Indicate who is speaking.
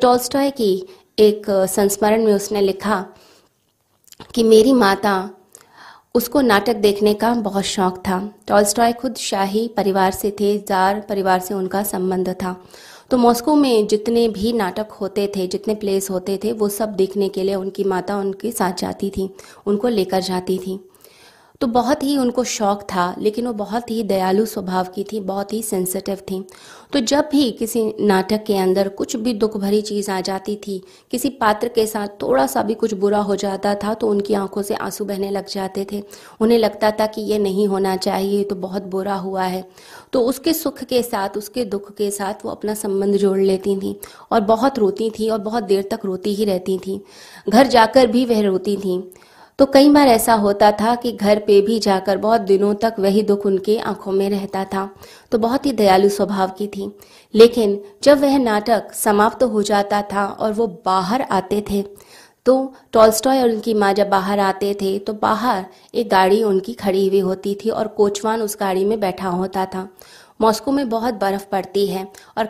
Speaker 1: Tolstoy की एक संस्मरण में उसने लिखा कि मेरी माता, उसको नाटक देखने का बहुत शौक था। टॉल्स्टॉय खुद शाही परिवार से थे, जार परिवार से उनका संबंध था। तो मॉस्को में जितने भी नाटक होते थे, जितने प्लेस होते थे, वो सब देखने के लिए उनकी माता उनके साथ जाती थी, उनको लेकर जाती थी। तो बहुत ही उनको शौक था, लेकिन वो बहुत ही दयालु स्वभाव की थी, बहुत ही सेंसिटिव थी। तो जब भी किसी नाटक के अंदर कुछ भी दुख भरी चीज़ आ जाती थी, किसी पात्र के साथ थोड़ा सा भी कुछ बुरा हो जाता था तो उनकी आँखों से आँसू बहने लग जाते थे। उन्हें लगता था कि ये नहीं होना चाहिए तो बहुत बुरा हुआ है। तो उसके सुख के साथ, उसके दुख के साथ वो अपना संबंध जोड़ लेती थी और बहुत रोती थी और बहुत देर तक रोती ही रहती थी। घर जाकर भी वह रोती थी। तो कई बार ऐसा होता था कि घर पे भी जाकर बहुत दिनों तक वही दुख उनके आँखों में रहता था तो बहुत ही दयालु स्वभाव की थी। लेकिन जब वह नाटक समाप्त तो हो जाता था और वो बाहर आते थे तो टॉल्स्टॉय और उनकी माँ जब बाहर आते थे तो बाहर एक गाड़ी उनकी खड़ी हुई होती थी और कोचवान उस गाड़ी में बैठा होता था। मॉस्को में बहुत बर्फ़ पड़ती है और